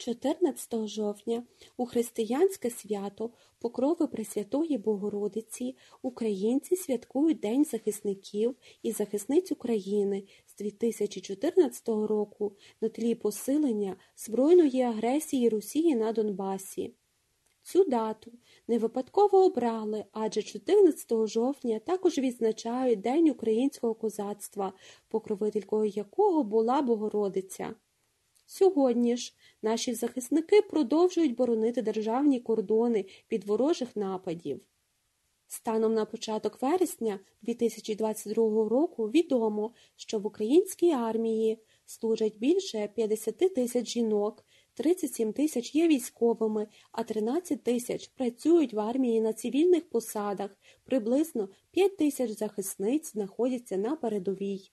14 жовтня у християнське свято Покрови Пресвятої Богородиці українці святкують День захисників і захисниць України з 2014 року на тлі посилення збройної агресії Росії на Донбасі. Цю дату не випадково обрали, адже 14 жовтня також відзначають День українського козацтва, покровителькою якого була Богородиця. Сьогодні ж наші захисники продовжують боронити державні кордони від ворожих нападів. Станом на початок вересня 2022 року відомо, що в українській армії служать більше 50 тисяч жінок, 37 тисяч є військовими, а 13 тисяч працюють в армії на цивільних посадах, приблизно 5 тисяч захисниць знаходяться на передовій.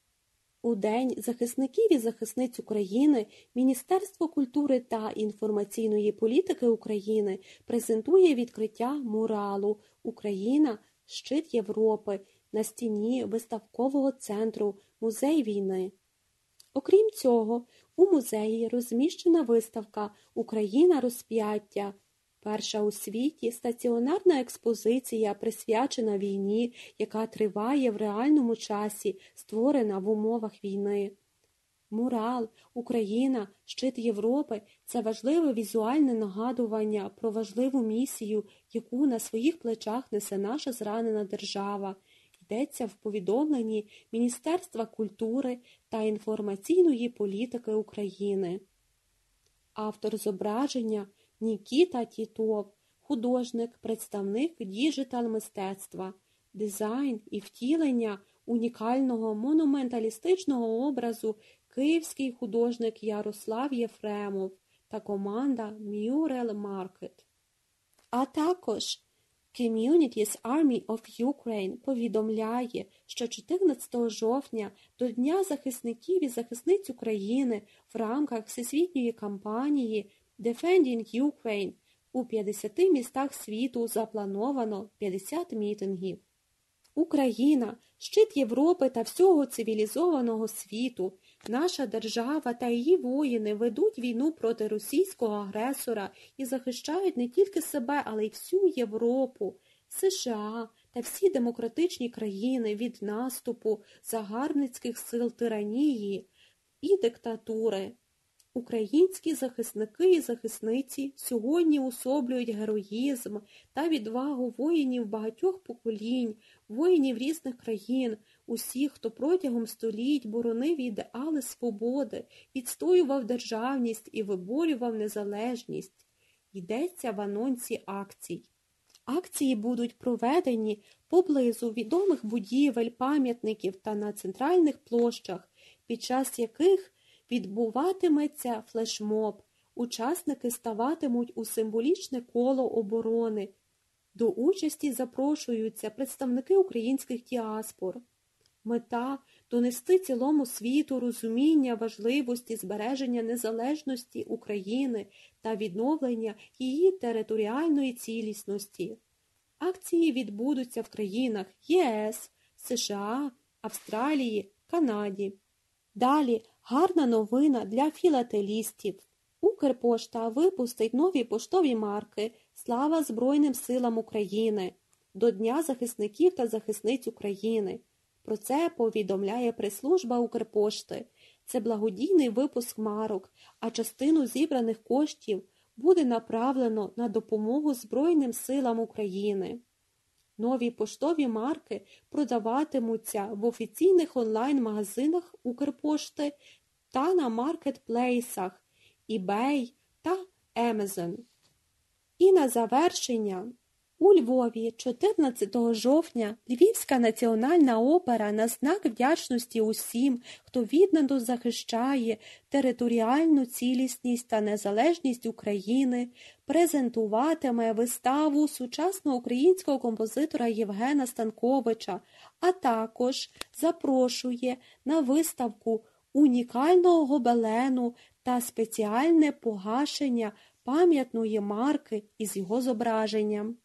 У День захисників і захисниць України Міністерство культури та інформаційної політики України презентує відкриття муралу Україна Щит Європи на стіні виставкового центру Музей війни. Окрім цього, у музеї розміщена виставка Україна розп'яття. Перша у світі стаціонарна експозиція, присвячена війні, яка триває в реальному часі, створена в умовах війни. Мурал, Україна, щит Європи це важливе візуальне нагадування про важливу місію, яку на своїх плечах несе наша зранена держава. Йдеться в повідомленні Міністерства культури та інформаційної політики України. Автор зображення Нікіта Тітов, художник, представник digital мистецтва, дизайн і втілення унікального монументалістичного образу київський художник Ярослав Єфремов та команда Mural Market. А також Communities Army of Ukraine повідомляє, що 14 жовтня до Дня захисників і захисниць України в рамках всесвітньої кампанії Defending Ukraine у 50 містах світу заплановано 50 мітингів. Україна щит Європи та всього цивілізованого світу. Наша держава та її воїни ведуть війну проти російського агресора і захищають не тільки себе, але й всю Європу, США та всі демократичні країни від наступу загарбницьких сил тиранії і диктатури. Українські захисники і захисниці сьогодні особлюють героїзм та відвагу воїнів багатьох поколінь, воїнів різних країн, усіх, хто протягом століть боронив ідеали свободи, відстоював державність і виборював незалежність. Йдеться в анонсі акцій. Акції будуть проведені поблизу відомих будівель, пам'ятників та на центральних площах, під час яких відбуватиметься флешмоб, учасники ставатимуть у символічне коло оборони. До участі запрошуються представники українських діаспор. Мета донести цілому світу розуміння важливості збереження незалежності України та відновлення її територіальної цілісності. Акції відбудуться в країнах ЄС, США, Австралії, Канаді. Далі гарна новина для філателістів. Укрпошта випустить нові поштові марки Слава Збройним силам України до Дня захисників та захисниць України. Про це повідомляє прес-служба Укрпошти. Це благодійний випуск марок, а частину зібраних коштів буде направлено на допомогу Збройним силам України. Нові поштові марки продаватимуться в офіційних онлайн-магазинах Укрпошти та на маркетплейсах eBay та Amazon. І на завершення у Львові 14 жовтня Львівська національна опера на знак вдячності усім, хто віддано захищає територіальну цілісність та незалежність України, презентуватиме виставу сучасного українського композитора Євгена Станковича, а також запрошує на виставку унікального гобелену та спеціальне погашення пам'ятної марки із його зображенням.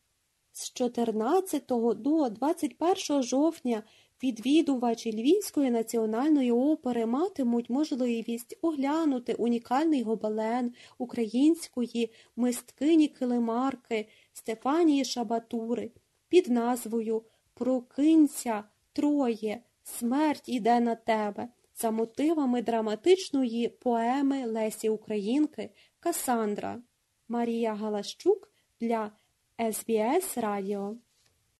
З 14 до 21 жовтня Відвідувачі Львівської національної опери матимуть можливість оглянути унікальний гобелен української мисткині килимарки Стефанії Шабатури під назвою Прокинься, Троє, смерть іде на тебе за мотивами драматичної поеми Лесі Українки Касандра. Марія Галащук для СБС Радіо